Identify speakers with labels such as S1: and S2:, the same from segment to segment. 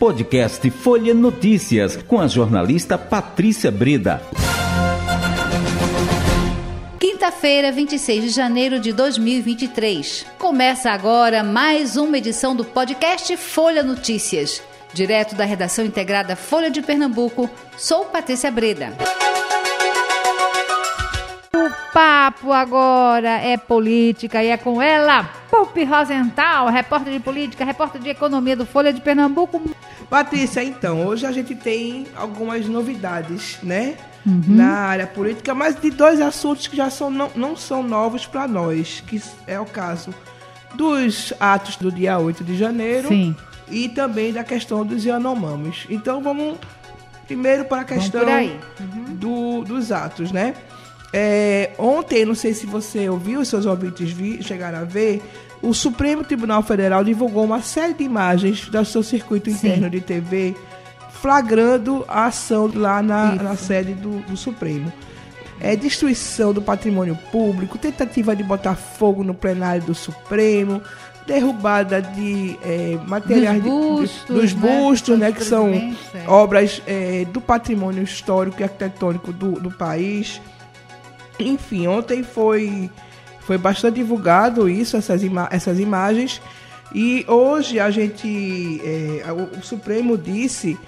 S1: Podcast Folha Notícias, com a jornalista Patrícia Breda.
S2: Quinta-feira, 26 de janeiro de 2023. Começa agora mais uma edição do podcast Folha Notícias. Direto da redação integrada Folha de Pernambuco, sou Patrícia Breda.
S3: O papo agora é política e é com ela, Pupi Rosenthal, repórter de política, repórter de economia do Folha de Pernambuco.
S4: Patrícia, então, hoje a gente tem algumas novidades, né? Uhum. Na área política, mas de dois assuntos que já são, não, não são novos para nós, que é o caso dos atos do dia 8 de janeiro
S3: Sim.
S4: e também da questão dos Yanomamis. Então vamos primeiro para a questão
S3: uhum.
S4: do, dos atos, né? É, ontem, não sei se você ouviu, seus ouvintes vi, chegaram a ver, o Supremo Tribunal Federal divulgou uma série de imagens do seu circuito interno Sim. de TV flagrando a ação lá na, na sede do, do, Supremo. É destruição do patrimônio público, tentativa de botar fogo no plenário do Supremo, derrubada de é, materiais
S3: dos bustos,
S4: de, dos
S3: né?
S4: bustos né, que são é. obras é, do patrimônio histórico e arquitetônico do, do país. Enfim, ontem foi, foi bastante divulgado isso, essas, ima essas imagens. E hoje a gente, é, o, Supremo disse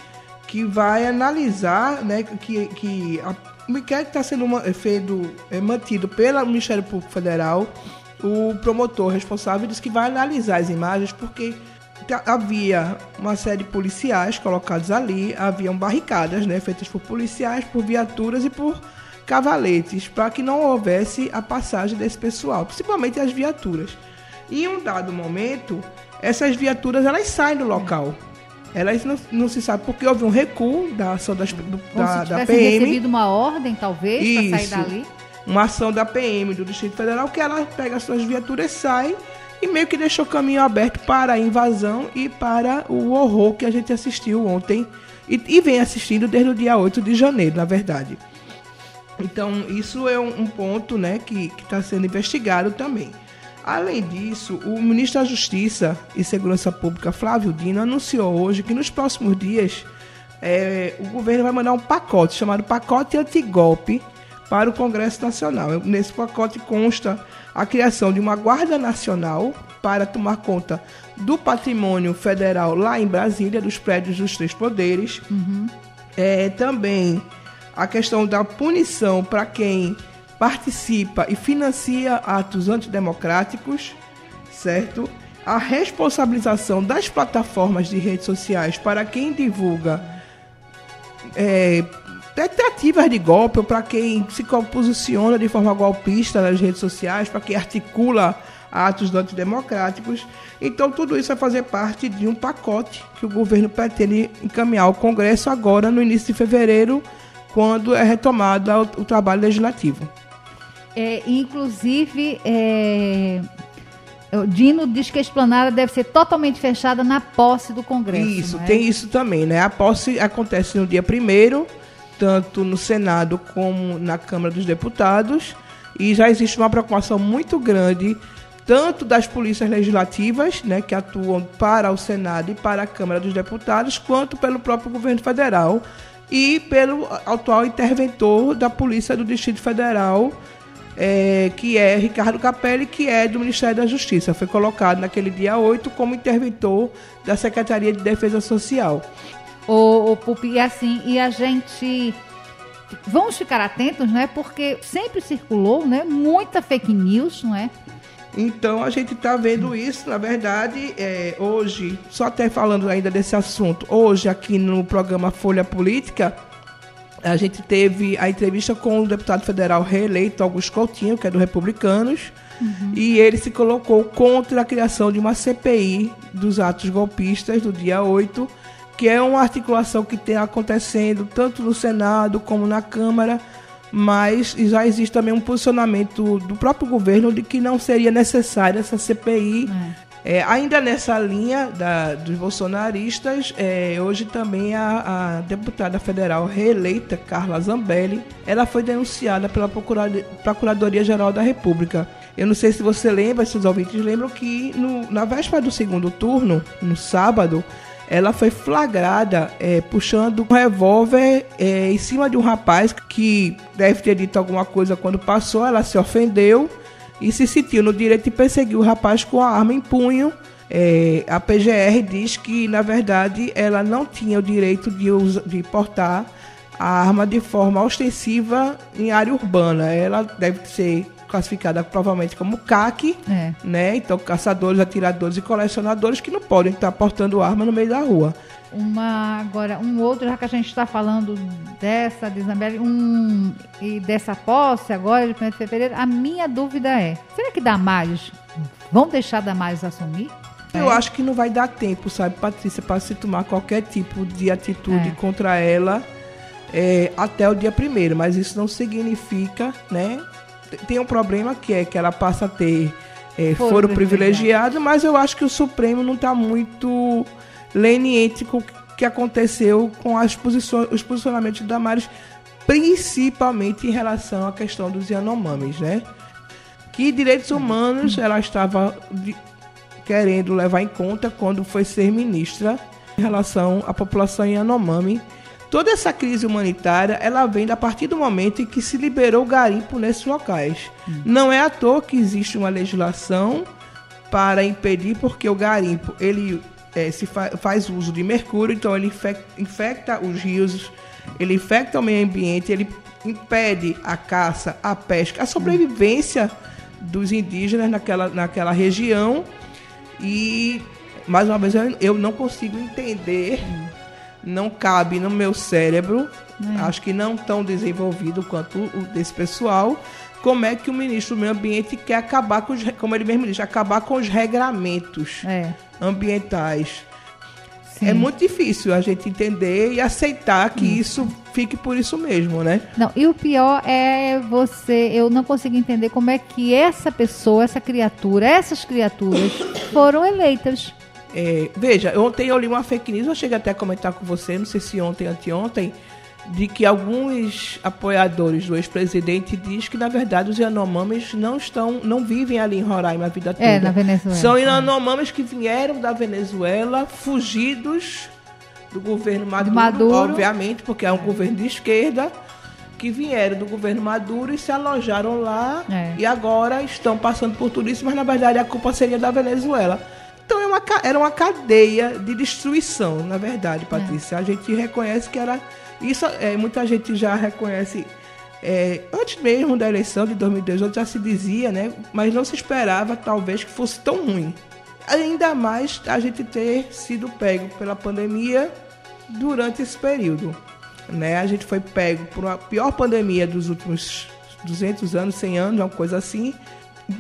S4: que vai analisar, né, que, que a, o inquérito está sendo feito, é, mantido pelo Ministério Público Federal. O promotor responsável disse que vai analisar as imagens porque havia uma série de policiais colocados ali, haviam barricadas, né, feitas por policiais, por viaturas e por cavaletes para que não houvesse a passagem desse pessoal, principalmente as viaturas. E em um dado momento, essas viaturas elas saem do local. Elas não, não se sabe porque houve um recuo da ação das, do,
S3: da,
S4: se
S3: da PM. recebido uma ordem, talvez, para sair dali.
S4: Uma ação da PM do Distrito Federal que ela pega as suas viaturas, sai e meio que deixou o caminho aberto para a invasão e para o horror que a gente assistiu ontem e, e vem assistindo desde o dia 8 de janeiro, na verdade. Então, isso é um, um ponto né, que está sendo investigado também. Além disso, o ministro da Justiça e Segurança Pública, Flávio Dino, anunciou hoje que nos próximos dias é, o governo vai mandar um pacote chamado Pacote Antigolpe para o Congresso Nacional. Nesse pacote consta a criação de uma Guarda Nacional para tomar conta do patrimônio federal lá em Brasília, dos prédios dos três poderes.
S3: Uhum.
S4: É, também a questão da punição para quem participa e financia atos antidemocráticos, certo? A responsabilização das plataformas de redes sociais para quem divulga é, tentativas de golpe ou para quem se posiciona de forma golpista nas redes sociais, para quem articula atos antidemocráticos. Então, tudo isso vai fazer parte de um pacote que o governo pretende encaminhar ao Congresso agora, no início de fevereiro, quando é retomado o, trabalho legislativo.
S3: É, inclusive, é, o Dino diz que a esplanada deve ser totalmente fechada na posse do Congresso.
S4: Isso,
S3: é?
S4: tem isso também, né? A posse acontece no dia primeiro, tanto no Senado como na Câmara dos Deputados, e já existe uma preocupação muito grande tanto das polícias legislativas, né, que atuam para o Senado e para a Câmara dos Deputados, quanto pelo próprio governo federal, e pelo atual interventor da Polícia do Distrito Federal, é, que é Ricardo Capelli, que é do Ministério da Justiça. Foi colocado naquele dia 8 como interventor da Secretaria de Defesa Social.
S3: O, Pupi, e assim, e a gente vamos ficar atentos, né? Porque sempre circulou, né? Muita fake news, não é?
S4: Então a gente está vendo isso, na verdade, é, hoje, só até falando ainda desse assunto, hoje aqui no programa Folha Política, a gente teve a entrevista com o deputado federal reeleito Augusto Coutinho, que é do Republicanos, uhum. e ele se colocou contra a criação de uma CPI dos atos golpistas do dia 8, que é uma articulação que tem acontecendo tanto no Senado como na Câmara mas já existe também um posicionamento do próprio governo de que não seria necessária essa CPI. É. É, ainda nessa linha da, dos bolsonaristas, é, hoje também a, a, deputada federal reeleita, Carla Zambelli, ela foi denunciada pela Procuradoria-Geral da República. Eu não sei se você lembra, se os ouvintes lembram, que no, na véspera do segundo turno, no sábado, ela foi flagrada é, puxando um revólver é, em cima de um rapaz que deve ter dito alguma coisa quando passou. Ela se ofendeu e se sentiu no direito de perseguir o rapaz com a arma em punho. É, a PGR diz que, na verdade, ela não tinha o direito de, de portar a arma de forma ostensiva em área urbana. Ela deve ser classificada provavelmente como CAC, é. né? Então, caçadores, atiradores e colecionadores que não podem estar portando arma no meio da rua.
S3: Uma, agora, um outro, já que a gente está falando dessa de Zambelli, um, e dessa posse agora de 1 de fevereiro, a minha dúvida é, será que Damares, vão deixar Damares assumir?
S4: Eu é. acho que não vai dar tempo, sabe, Patrícia, para se tomar qualquer tipo de atitude é. contra ela é, até o dia primeiro, mas isso não significa, né, tem um problema que é que ela passa a ter é, foro, foro privilegiado, mas eu acho que o Supremo não está muito leniente com o que aconteceu com as posições, os posicionamentos da Damares, principalmente em relação à questão dos Yanomamis, né? Que direitos humanos ela estava de, querendo levar em conta quando foi ser ministra em relação à população Yanomami Toda essa crise humanitária, ela vem a partir do momento em que se liberou o garimpo nesses locais. Hum. Não é à toa que existe uma legislação para impedir, porque o garimpo ele é, se fa faz uso de mercúrio, então ele infecta, infecta os rios, ele infecta o meio ambiente, ele impede a caça, a pesca, a sobrevivência dos indígenas naquela, naquela região. E, mais uma vez, eu, eu não consigo entender. Hum não cabe no meu cérebro, é. acho que não tão desenvolvido quanto o desse pessoal, como é que o ministro do Meio Ambiente quer acabar com os, como ele mesmo diz, acabar com os regramentos é. ambientais. Sim. É muito difícil a gente entender e aceitar que hum. isso fique por isso mesmo, né?
S3: Não, e o pior é você, eu não consigo entender como é que essa pessoa, essa criatura, essas criaturas foram eleitas.
S4: É, veja, ontem eu li uma fake news, eu cheguei até a comentar com você, não sei se ontem ou anteontem, de que alguns apoiadores do ex-presidente diz que na verdade os Yanomamis não estão, não vivem ali em Roraima a vida é, toda.
S3: É, na Venezuela.
S4: São Yanomamis que vieram da Venezuela, fugidos do governo Maduro, Maduro. obviamente, porque é um governo de esquerda, que vieram do governo Maduro e se alojaram lá é. e agora estão passando por tudo isso, mas na verdade a culpa seria da Venezuela. É uma, era uma cadeia de destruição, na verdade, Patrícia. É. A gente reconhece que era. Isso é, muita gente já reconhece. É, antes mesmo da eleição de 2018 já se dizia, né? Mas não se esperava, talvez, que fosse tão ruim. Ainda mais a gente ter sido pego pela pandemia durante esse período. Né? A gente foi pego por uma pior pandemia dos últimos 200 anos, 100 anos, uma coisa assim.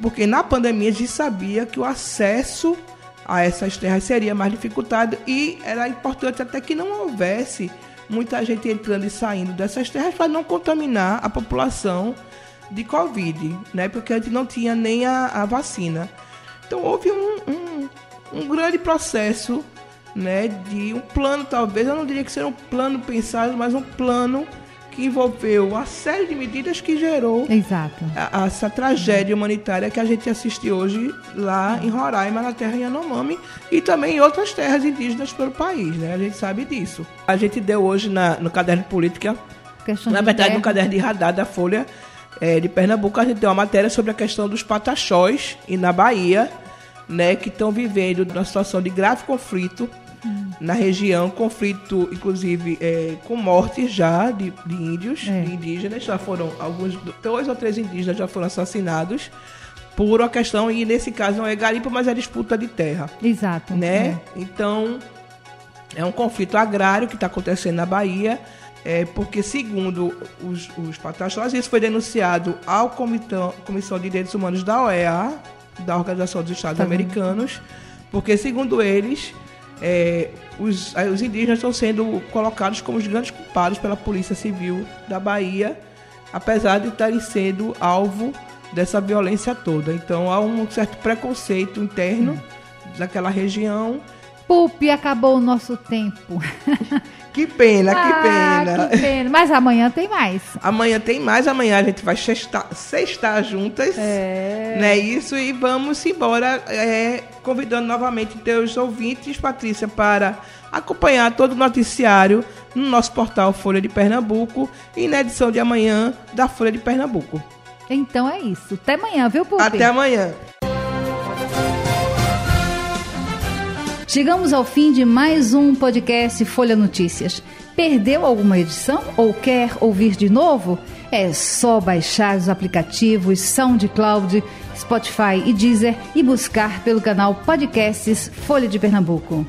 S4: Porque na pandemia a gente sabia que o acesso a essas terras seria mais dificultado e era importante até que não houvesse muita gente entrando e saindo dessas terras para não contaminar a população de Covid, né? Porque a gente não tinha nem a, a vacina. Então houve um, um, um, grande processo, né? De um plano, talvez, eu não diria que seja um plano pensado, mas um plano que envolveu uma série de medidas que gerou. A, essa tragédia humanitária que a gente assiste hoje lá em Roraima, na terra Yanomami, e também em outras terras indígenas pelo país, né? A gente sabe disso. A gente deu hoje na, no caderno de política, na verdade terra. no caderno de radar da Folha é, de Pernambuco, a gente deu uma matéria sobre a questão dos pataxós e na Bahia, né, que estão vivendo uma situação de grave conflito na região, conflito, inclusive, é, com mortes já de, de índios, é. de indígenas. Já foram alguns, dois ou três indígenas já foram assassinados por uma questão, e nesse caso não é garimpo, mas é disputa de terra.
S3: Exato.
S4: Né? É. Então, é um conflito agrário que está acontecendo na Bahia. É, porque, segundo os, os pataxós, isso foi denunciado ao Comitão, Comissão de Direitos Humanos da OEA, da Organização dos Estados tá Americanos, porque, segundo eles, é, os, os indígenas estão sendo colocados como os grandes culpados pela Polícia Civil da Bahia, apesar de estarem sendo alvo dessa violência toda. Então há um certo preconceito interno daquela região.
S3: Pupi, acabou o nosso tempo.
S4: Que pena, ah, que pena.
S3: Que pena. Mas amanhã tem mais.
S4: Amanhã tem mais. Amanhã a gente vai sextar, sextar juntas. É. Né, isso, e vamos embora. É, convidando novamente teus ouvintes, Patrícia, para acompanhar todo o noticiário no nosso portal Folha de Pernambuco e na edição de amanhã da Folha de Pernambuco.
S5: Então é isso. Até amanhã, viu, Pupi?
S4: Até amanhã.
S3: Chegamos ao fim de mais um podcast Folha Notícias. Perdeu alguma edição ou quer ouvir de novo? É só baixar os aplicativos SoundCloud, Spotify e Deezer e buscar pelo canal Podcasts Folha de Pernambuco.